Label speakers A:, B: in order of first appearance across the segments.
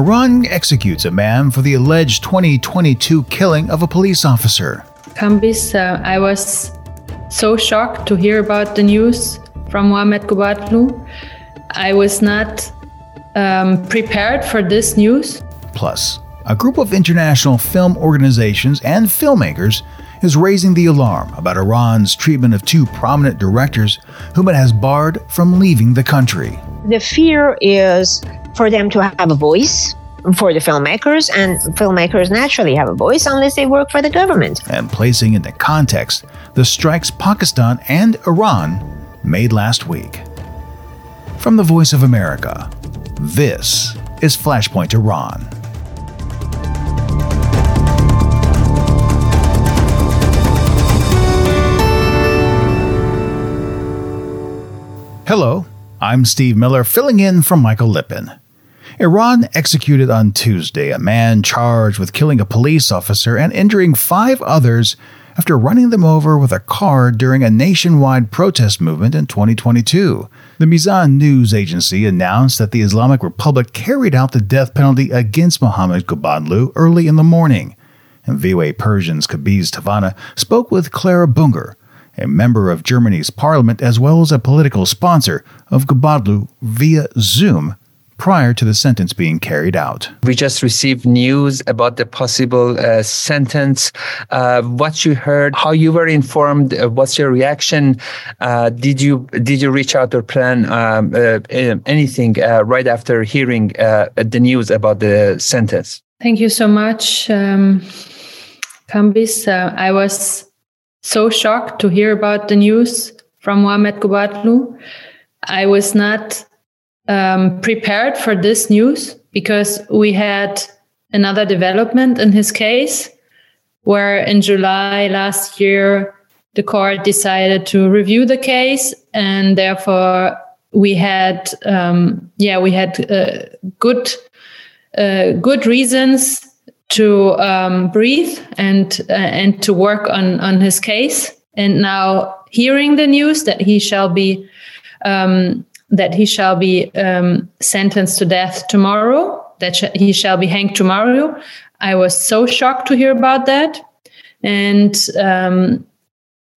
A: Iran executes a man for the alleged 2022 killing of a police officer.
B: Kambiz, uh, I was so shocked to hear about the news from Mohammad Ghobadlou. I was not um, prepared for this news.
A: Plus, a group of international film organizations and filmmakers is raising the alarm about Iran's treatment of two prominent directors whom it has barred from leaving the country.
C: The fear is for them to have a voice for the filmmakers, and filmmakers naturally have a voice unless they work for the government.
A: And placing into context the strikes Pakistan and Iran made last week. From the Voice of America, this is Flashpoint Iran. Hello, I'm Steve Miller, filling in for Michael Lipin. Iran executed on Tuesday a man charged with killing a police officer and injuring five others after running them over with a car during a nationwide protest movement in 2022. The Mizan news agency announced that the Islamic Republic carried out the death penalty against Mohammad Ghobadlou early in the morning. And VOA Persian's Kambiz Tavana spoke with Clara Bunger, a member of Germany's parliament as well as a political sponsor of Gobadloo via Zoom prior to the sentence being carried out.
D: We just received news about the possible uh, sentence. Uh, what you heard, how you were informed, uh, what's your reaction? Uh, did you did you reach out or plan um, uh, anything uh, right after hearing the news about the sentence?
B: Thank you so much, um, Kambiz. I was so shocked to hear about the news from Mohammad Ghobadlou. I was not um, prepared for this news because we had another development in his case where in July last year the court decided to review the case and therefore we had um, yeah we had uh, good uh, good reasons to um, breathe and uh, and to work on on his case. And now hearing the news that he shall be um, that he shall be um, sentenced to death tomorrow, that sh- he shall be hanged tomorrow, I was so shocked to hear about that, and um,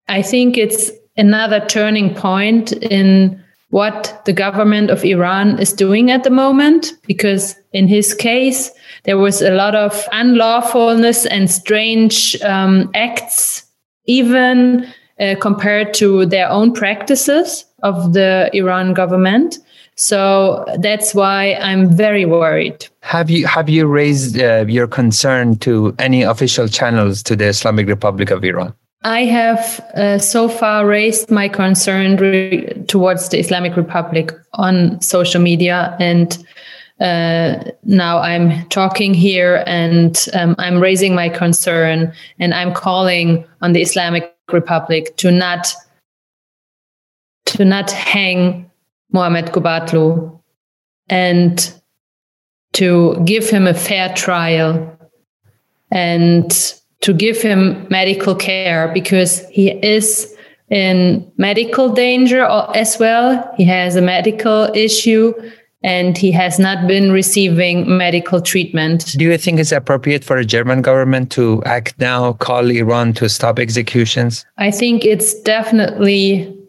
B: I think it's another turning point in what the government of Iran is doing at the moment, because in his case, there was a lot of unlawfulness and strange um, acts, even uh, compared to their own practices of the Iran government. So that's why I'm very worried.
D: Have you have you raised uh, your concern to any official channels to the Islamic Republic of Iran?
B: I have uh, so far raised my concern re- towards the Islamic Republic on social media, and uh, now I'm talking here and um, I'm raising my concern, and I'm calling on the Islamic Republic to not to not hang Mohammad Ghobadlou and to give him a fair trial and to give him medical care because he is in medical danger as well. He has a medical issue and he has not been receiving medical treatment.
D: Do you think it's appropriate for the German government to act now, call Iran to stop executions?
B: I think it's definitely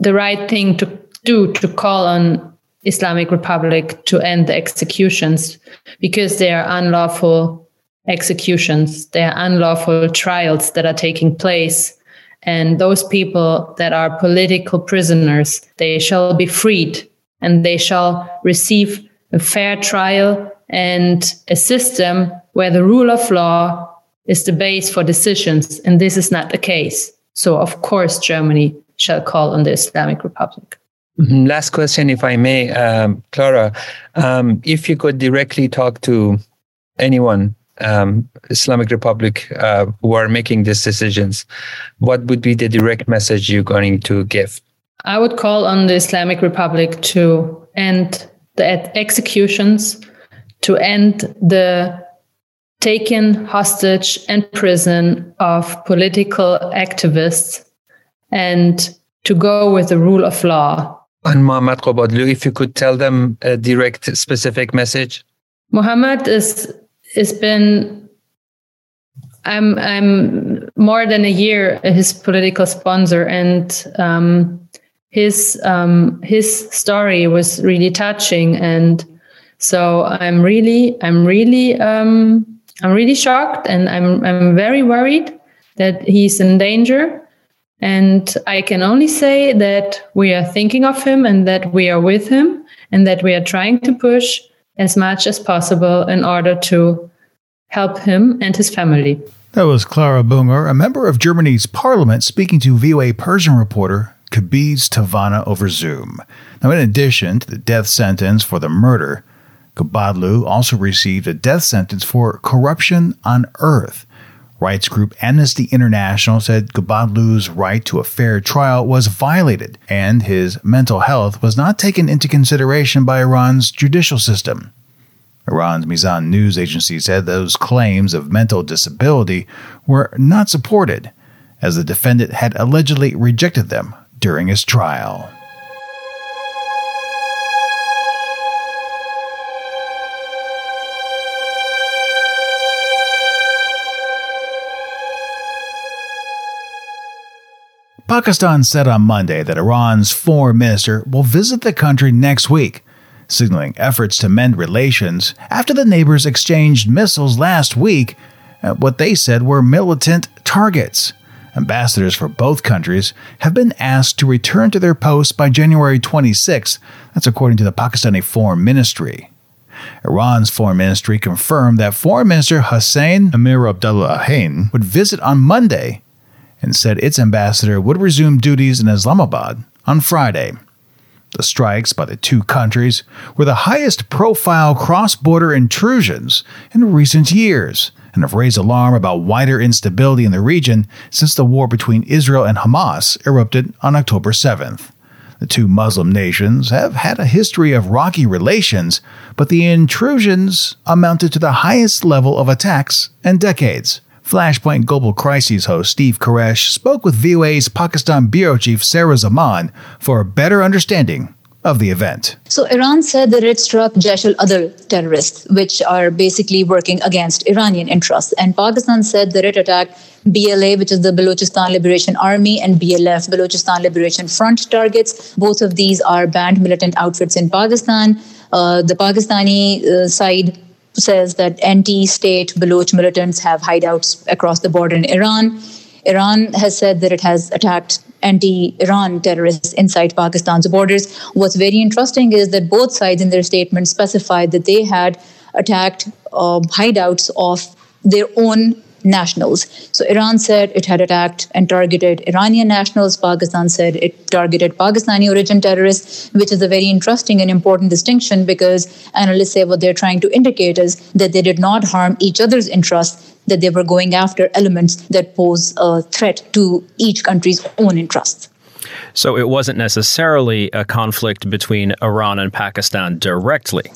B: the right thing to do to call on Islamic Republic to end the executions because they are unlawful executions. they are unlawful trials that are taking place. And those people that are political prisoners, they shall be freed and they shall receive a fair trial and a system where the rule of law is the base for decisions. And this is not the case. So, of course, Germany shall call on the Islamic Republic.
D: Mm-hmm. Last question, if I may, um, Clara. Um, if you could directly talk to anyone um, Islamic Republic uh, who are making these decisions, what would be the direct message you're going to give?
B: I would call on the Islamic Republic to end the executions, to end the taken hostage and prison of political activists, and to go with the rule of law.
D: And Mohammad Ghobadlou, if you could tell them a direct, specific message.
B: Mohammad is has been I'm I'm more than a year his political sponsor, and um, his um, his story was really touching, and so I'm really I'm really um, I'm really shocked, and I'm I'm very worried that he's in danger. And I can only say that we are thinking of him and that we are with him and that we are trying to push as much as possible in order to help him and his family.
A: That was Clara Bunger, a member of Germany's parliament, speaking to VOA Persian reporter Kambiz Tavana over Zoom. Now, in addition to the death sentence for the murder, Ghobadlou also received a death sentence for corruption on earth. Rights group Amnesty International said Ghobadlou's right to a fair trial was violated, and his mental health was not taken into consideration by Iran's judicial system. Iran's Mizan news agency said those claims of mental disability were not supported, as the defendant had allegedly rejected them during his trial. Pakistan said on Monday that Iran's foreign minister will visit the country next week, signaling efforts to mend relations after the neighbors exchanged missiles last week at what they said were militant targets. Ambassadors for both countries have been asked to return to their posts by January 26. That's according to the Pakistani Foreign Ministry. Iran's foreign ministry confirmed that Foreign Minister Hussein Amir Abdullah Abdollahian would visit on Monday and said its ambassador would resume duties in Islamabad on Friday. The strikes by the two countries were the highest profile cross border intrusions in recent years and have raised alarm about wider instability in the region since the war between Israel and Hamas erupted on October 7th. The two Muslim nations have had a history of rocky relations, but the intrusions amounted to the highest level of attacks in decades. Flashpoint Global Crises host Steve Koresh spoke with VOA's Pakistan bureau chief Sarah Zaman for a better understanding of the event.
E: So Iran said that it struck Jaish al-Adl terrorists, which are basically working against Iranian interests. And Pakistan said that it attacked BLA, which is the Balochistan Liberation Army, and BLF, Balochistan Liberation Front targets. Both of these are banned militant outfits in Pakistan. Uh, the Pakistani uh, side says that anti-state Baloch militants have hideouts across the border in Iran. Iran has said that it has attacked anti-Iran terrorists inside Pakistan's borders. What's very interesting is that both sides in their statement specified that they had attacked uh, hideouts of their own nationals. So Iran said it had attacked and targeted Iranian nationals. Pakistan said it targeted Pakistani origin terrorists, which is a very interesting and important distinction because analysts say what they're trying to indicate is that they did not harm each other's interests, that they were going after elements that pose a threat to each country's own interests.
F: So it wasn't necessarily a conflict between Iran and Pakistan directly.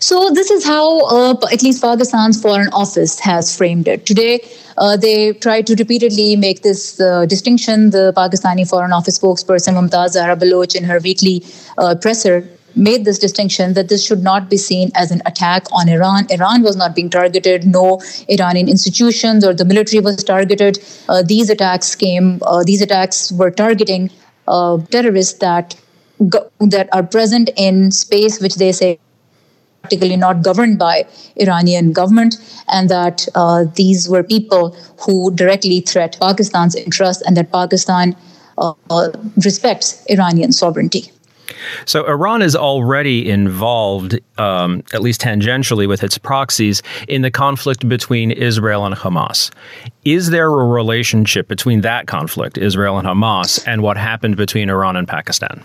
E: So this is how uh, at least Pakistan's foreign office has framed it. Today, uh, they try to repeatedly make this uh, distinction. The Pakistani foreign office spokesperson Mumtaz Zahra Baloch in her weekly uh, presser made this distinction that this should not be seen as an attack on Iran. Iran was not being targeted. No Iranian institutions or the military was targeted. Uh, these attacks came. Uh, these attacks were targeting terrorists that go- that are present in space which they say practically not governed by Iranian government, and that uh, these were people who directly threat Pakistan's interests, and that Pakistan uh, respects Iranian sovereignty.
F: So Iran is already involved, um, at least tangentially, with its proxies in the conflict between Israel and Hamas. Is there a relationship between that conflict, Israel and Hamas, and what happened between Iran and Pakistan?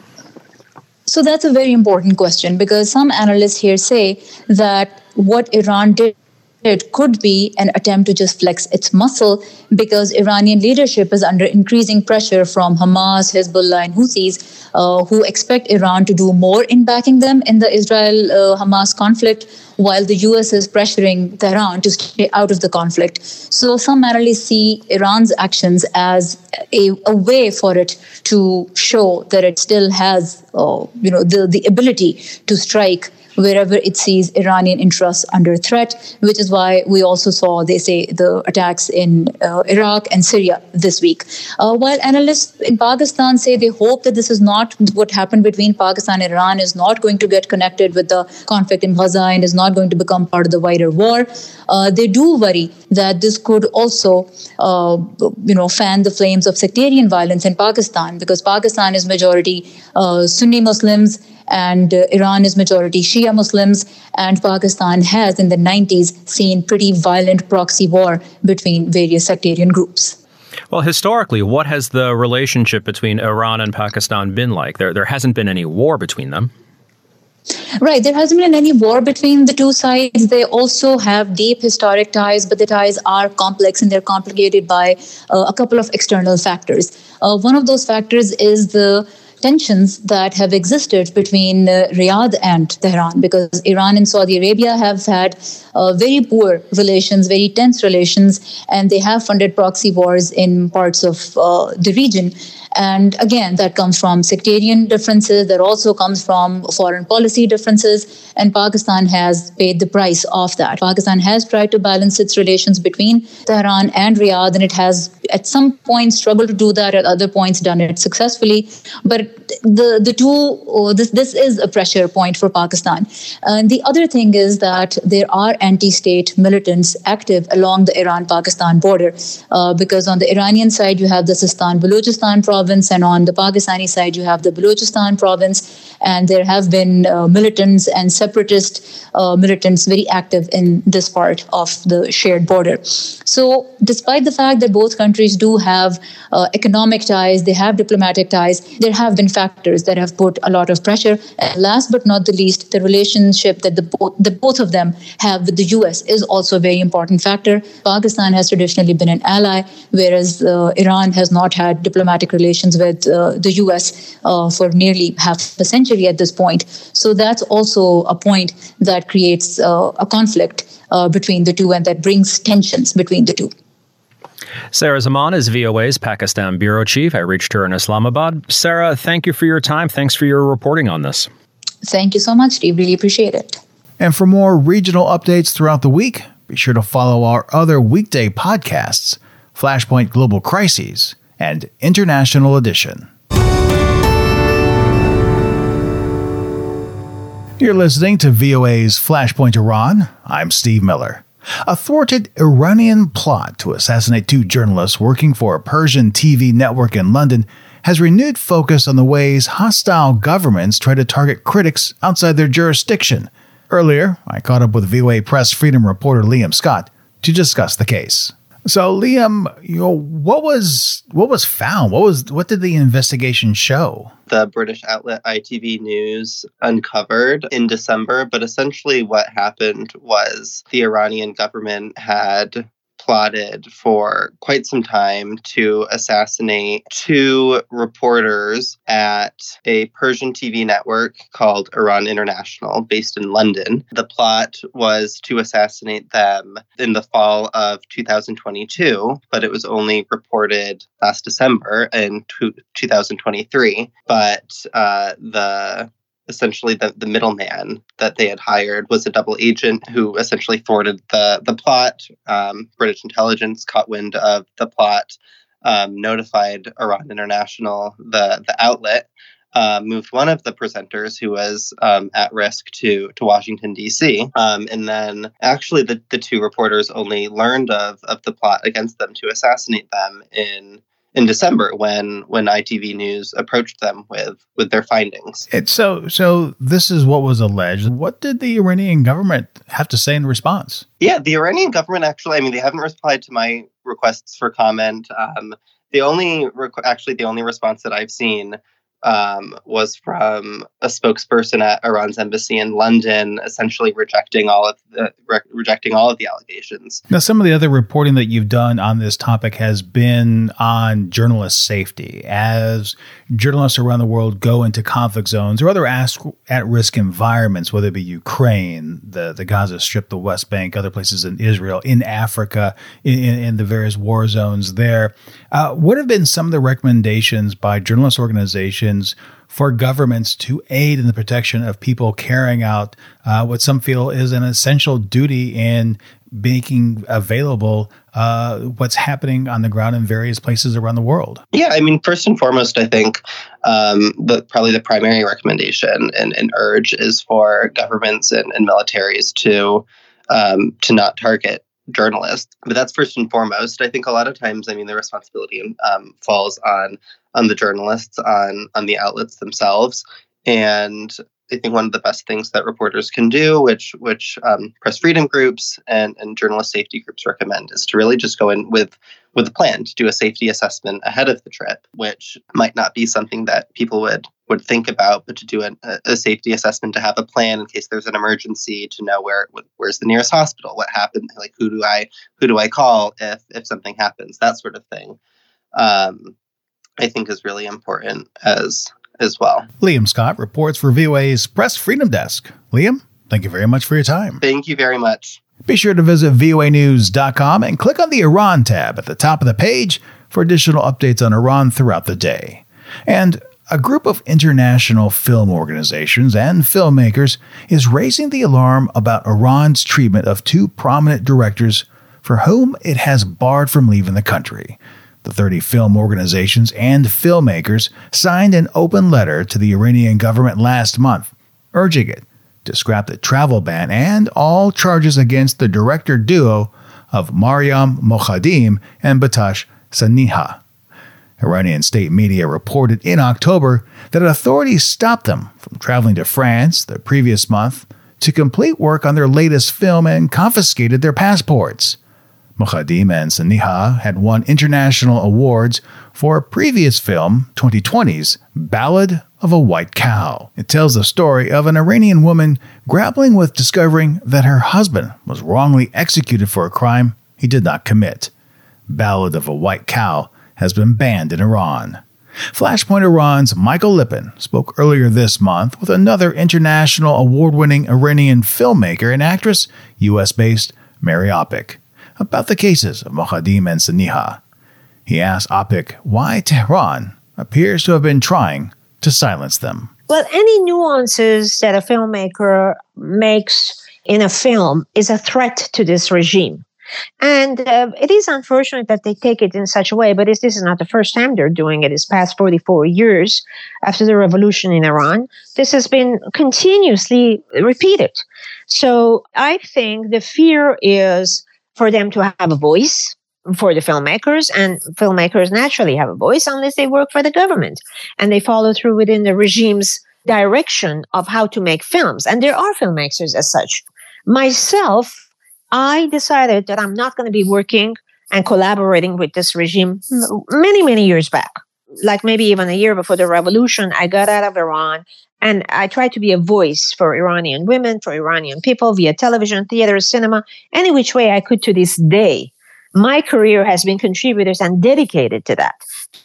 E: So that's a very important question because some analysts here say that what Iran did it could be an attempt to just flex its muscle because Iranian leadership is under increasing pressure from Hamas, Hezbollah, and Houthis, uh, who expect Iran to do more in backing them in the Israel uh, Hamas conflict, while the US is pressuring Tehran to stay out of the conflict. So some analysts see Iran's actions as a, a way for it to show that it still has uh, you know, the, the ability to strike wherever it sees Iranian interests under threat, which is why we also saw, they say, the attacks in uh, Iraq and Syria this week. Uh, while analysts in Pakistan say they hope that this is not what happened between Pakistan and Iran is not going to get connected with the conflict in Gaza and is not going to become part of the wider war. Uh, they do worry that this could also, uh, you know, fan the flames of sectarian violence in Pakistan because Pakistan is majority uh, Sunni Muslims and uh, Iran is majority Shia Muslims, and Pakistan has in the 90s seen pretty violent proxy war between various sectarian groups.
F: Well, historically, what has the relationship between Iran and Pakistan been like? There, there hasn't been any war between them.
E: Right. There hasn't been any war between the two sides. They also have deep historic ties, but the ties are complex and they're complicated by uh, a couple of external factors. Uh, one of those factors is the tensions that have existed between uh, Riyadh and Tehran because Iran and Saudi Arabia have had uh, very poor relations, very tense relations, and they have funded proxy wars in parts of uh, the region. And again, that comes from sectarian differences. That also comes from foreign policy differences. And Pakistan has paid the price of that. Pakistan has tried to balance its relations between Tehran and Riyadh, and it has at some points struggled to do that, at other points done it successfully. But the, the two, oh, this, this is a pressure point for Pakistan. And the other thing is that there are anti state militants active along the Iran Pakistan border. Uh, because on the Iranian side, you have the Sistan Balochistan province province, and on the Pakistani side, you have the Balochistan province. And there have been uh, militants and separatist uh, militants very active in this part of the shared border. So, despite the fact that both countries do have uh, economic ties, they have diplomatic ties, there have been factors that have put a lot of pressure. And last but not the least, the relationship that the, bo- the both of them have with the US is also a very important factor. Pakistan has traditionally been an ally, whereas uh, Iran has not had diplomatic relations relations with uh, the US uh, for nearly half a century at this point. So that's also a point that creates uh, a conflict uh, between the two and that brings tensions between the two.
F: Sarah Zaman is VOA's Pakistan bureau chief. I reached her in Islamabad. Sarah, thank you for your time. Thanks for your reporting on this.
E: Thank you so much, Steve. Really appreciate it.
A: And for more regional updates throughout the week, be sure to follow our other weekday podcasts Flashpoint Global Crises and International Edition. You're listening to VOA's Flashpoint Iran. I'm Steve Miller. A thwarted Iranian plot to assassinate two journalists working for a Persian TV network in London has renewed focus on the ways hostile governments try to target critics outside their jurisdiction. Earlier, I caught up with VOA Press Freedom reporter Liam Scott to discuss the case. So, Liam, you know, what was what was found? What was what did the investigation show?
G: The British outlet ITV News uncovered in December, but essentially what happened was the Iranian government had plotted for quite some time to assassinate two reporters at a Persian TV network called Iran International, based in London. The plot was to assassinate them in the fall of 2022, but it was only reported last December in 2023. But uh, the essentially the, the middleman that they had hired was a double agent who essentially thwarted the the plot. Um, British intelligence caught wind of the plot, um, notified Iran International, the the outlet, uh, moved one of the presenters who was um, at risk to to Washington D.C. Um, and then actually the, the two reporters only learned of of the plot against them to assassinate them in in December when when ITV News approached them with with their findings.
A: It's so so this is what was alleged. What did the Iranian government have to say in response?
G: Yeah, the Iranian government actually, I mean, they haven't replied to my requests for comment. Um, the only actually the only response that I've seen um, was from a spokesperson at Iran's embassy in London, essentially rejecting all of the re- rejecting all of the allegations.
A: Now, some of the other reporting that you've done on this topic has been on journalist safety, as journalists around the world go into conflict zones or other at-risk environments, whether it be Ukraine, the the Gaza Strip, the West Bank, other places in Israel, in Africa, in, in the various war zones there. Uh, what have been some of the recommendations by journalist organizations? For governments to aid in the protection of people carrying out uh, what some feel is an essential duty in making available uh, what's happening on the ground in various places around the world.
G: Yeah, I mean, first and foremost, I think um, the probably the primary recommendation and, and urge is for governments and, and militaries to um, to not target journalists. But that's first and foremost. I think a lot of times, I mean, the responsibility um, falls on on the journalists, on on the outlets themselves, and I think one of the best things that reporters can do, which which um, press freedom groups and, and journalist safety groups recommend, is to really just go in with with a plan to do a safety assessment ahead of the trip, which might not be something that people would would think about, but to do a, a safety assessment to have a plan in case there's an emergency, to know where where's the nearest hospital, what happened, like who do I who do I call if if something happens, that sort of thing. Um, I think is really important as as well.
A: Liam Scott reports for VOA's Press Freedom Desk. Liam, thank you very much for your time.
G: Thank you very much.
A: Be sure to visit voanews.com and click on the Iran tab at the top of the page for additional updates on Iran throughout the day. And a group of international film organizations and filmmakers is raising the alarm about Iran's treatment of two prominent directors for whom it has barred from leaving the country. The 30 film organizations and filmmakers signed an open letter to the Iranian government last month, urging it to scrap the travel ban and all charges against the director duo of Mariam Moghaddam and Behtash Sanaeeha. Iranian state media reported in October that authorities stopped them from traveling to France the previous month to complete work on their latest film and confiscated their passports. Moghaddam and Sanaeeha had won international awards for a previous film, 2020's Ballad of a White Cow. It tells the story of an Iranian woman grappling with discovering that her husband was wrongly executed for a crime he did not commit. Ballad of a White Cow has been banned in Iran. Flashpoint Iran's Michael Lipin spoke earlier this month with another international award winning Iranian filmmaker and actress, US based Mary Apick about the cases of Moghaddam and Sanaeeha. He asked Opik why Tehran appears to have been trying to silence them.
C: Well, any nuances that a filmmaker makes in a film is a threat to this regime. And uh, it is unfortunate that they take it in such a way, but this is not the first time they're doing it. It's past 44 years after the revolution in Iran. This has been continuously repeated. So I think the fear is for them to have a voice for the filmmakers and filmmakers naturally have a voice unless they work for the government and they follow through within the regime's direction of how to make films and there are filmmakers as such myself i decided that i'm not going to be working and collaborating with this regime many many years back like maybe even a year before the revolution i got out of iran and I tried to be a voice for Iranian women, for Iranian people via television, theater, cinema, any which way I could to this day. My career has been contributors and dedicated to that,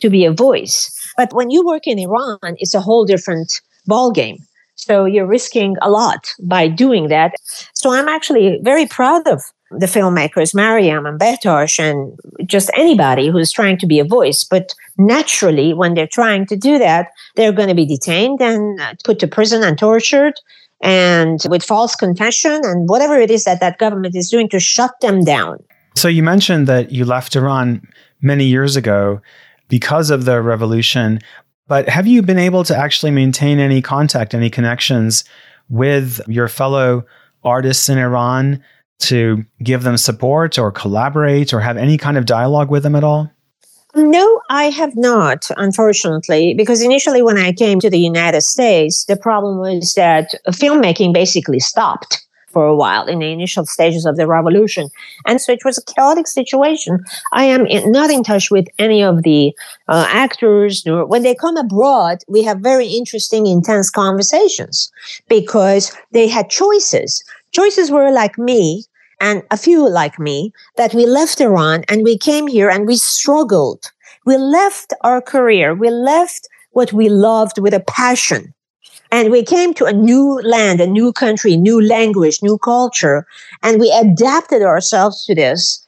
C: to be a voice. But when you work in Iran, it's a whole different ballgame. So you're risking a lot by doing that. So I'm actually very proud of the filmmakers, Mariam and Behtash, and just anybody who's trying to be a voice. But naturally, when they're trying to do that, they're going to be detained and uh, put to prison and tortured and with false confession and whatever it is that that government is doing to shut them down.
H: So you mentioned that you left Iran many years ago because of the revolution. But have you been able to actually maintain any contact, any connections with your fellow artists in Iran to give them support or collaborate or have any kind of dialogue with them at all?
C: No, I have not, unfortunately, because initially when I came to the United States, the problem was that filmmaking basically stopped for a while in the initial stages of the revolution. And so it was a chaotic situation. I am in, not in touch with any of the uh, actors. Nor, when they come abroad, we have very interesting, intense conversations because they had choices. Choices were like me and a few like me that we left Iran and we came here and we struggled. We left our career. We left what we loved with a passion. And we came to a new land, a new country, new language, new culture, and we adapted ourselves to this.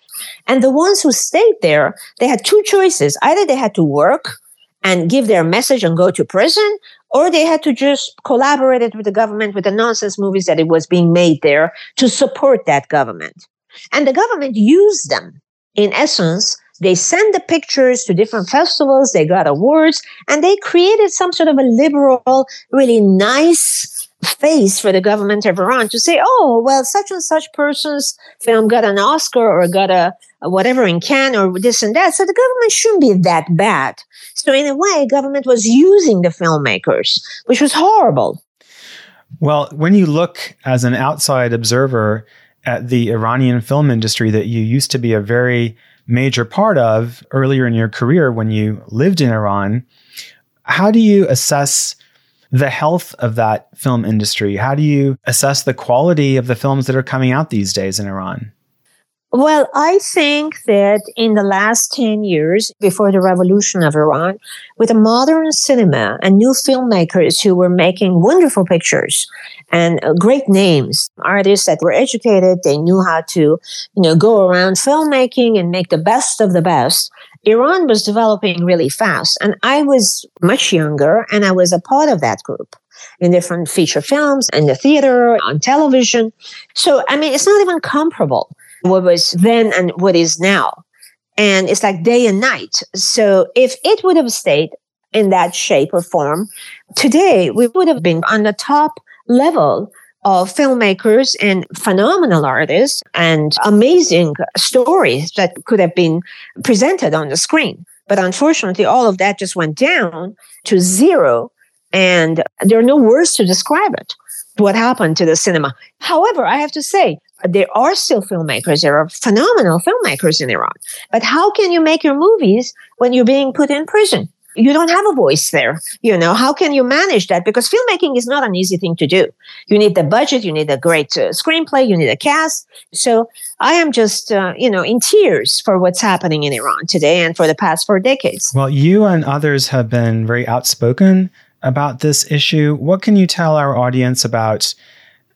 C: And the ones who stayed there, they had two choices. Either they had to work and give their message and go to prison, or they had to just collaborate with the government with the nonsense movies that it was being made there to support that government. And the government used them. In essence, they sent the pictures to different festivals, they got awards, and they created some sort of a liberal, really nice face for the government of Iran to say, oh, well, such and such person's film got an Oscar or got a, a, whatever in Cannes or this and that. So the government shouldn't be that bad. So in a way, government was using the filmmakers, which was horrible.
H: Well, when you look as an outside observer at the Iranian film industry that you used to be a very major part of earlier in your career when you lived in Iran, how do you assess the health of that film industry? How do you assess the quality of the films that are coming out these days in Iran?
C: Well, I think that in the last 10 years, before the revolution of Iran, with a modern cinema and new filmmakers who were making wonderful pictures and uh, great names, artists that were educated, they knew how to, you know, go around filmmaking and make the best of the best. Iran was developing really fast. And I was much younger and I was a part of that group in different feature films, in the theater, on television. So, I mean, it's not even comparable what was then and what is now. And it's like day and night. So if it would have stayed in that shape or form, today we would have been on the top level of filmmakers and phenomenal artists and amazing stories that could have been presented on the screen. But unfortunately, all of that just went down to zero, and there are no words to describe it. What happened to the cinema? However, I have to say, there are still filmmakers. There are phenomenal filmmakers in Iran. But how can you make your movies when you're being put in prison? you don't have a voice there. You know, how can you manage that? Because filmmaking is not an easy thing to do. You need the budget, you need a great uh, screenplay, you need a cast. So I am just, uh, you know, in tears for what's happening in Iran today and for the past four decades.
H: Well, you and others have been very outspoken about this issue. What can you tell our audience about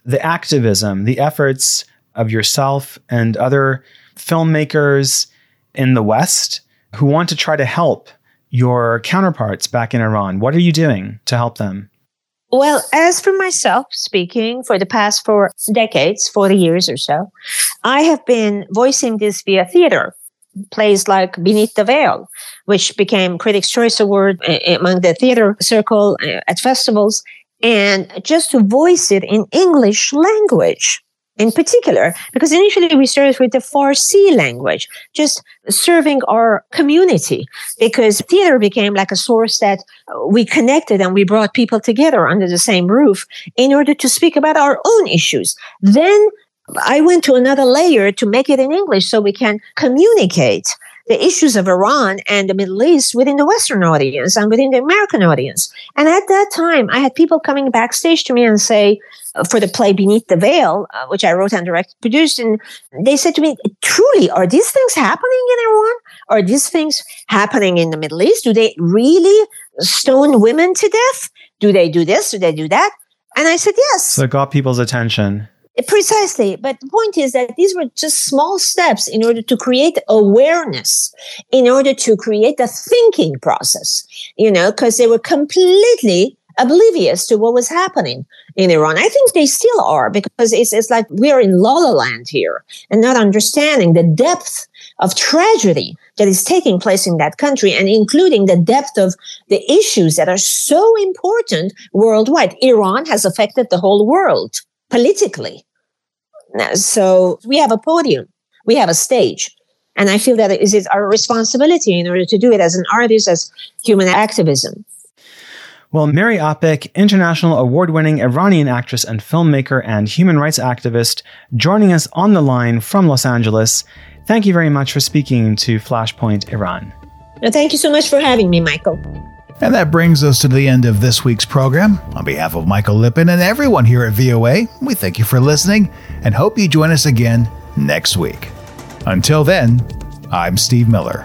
H: the activism, the efforts of yourself and other filmmakers in the West who want to try to help your counterparts back in Iran? What are you doing to help them?
C: Well, as for myself speaking, for the past four decades, 40 years or so, I have been voicing this via theater. Plays like Beneath the Veil, which became Critics' Choice Award among the theater circle uh, at festivals, and just to voice it in English language in particular, because initially we started with the Farsi language, just serving our community, because theater became like a source that uh, we connected and we brought people together under the same roof in order to speak about our own issues. Then I went to another layer to make it in English so we can communicate the issues of Iran and the Middle East within the Western audience and within the American audience. And at that time, I had people coming backstage to me and say, uh, for the play Beneath the Veil, uh, which I wrote and directed, produced, and they said to me, truly, are these things happening in Iran? Are these things happening in the Middle East? Do they really stone women to death? Do they do this? Do they do that? And I said, yes.
H: So it got people's attention.
C: Precisely. But the point is that these were just small steps in order to create awareness, in order to create a thinking process, you know, because they were completely oblivious to what was happening in Iran. I think they still are because it's, it's like we're in la la land here and not understanding the depth of tragedy that is taking place in that country and including the depth of the issues that are so important worldwide. Iran has affected the whole world politically. So we have a podium, we have a stage. And I feel that it is our responsibility in order to do it as an artist, as human activism.
H: Well, Mary Apick, international award winning Iranian actress and filmmaker and human rights activist, joining us on the line from Los Angeles. Thank you very much for speaking to Flashpoint Iran.
C: thank you so much for having me, Michael.
A: And that brings us to the end of this week's program. On behalf of Michael Lipin and everyone here at VOA, we thank you for listening and hope you join us again next week. Until then, I'm Steve Miller.